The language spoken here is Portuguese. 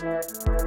Música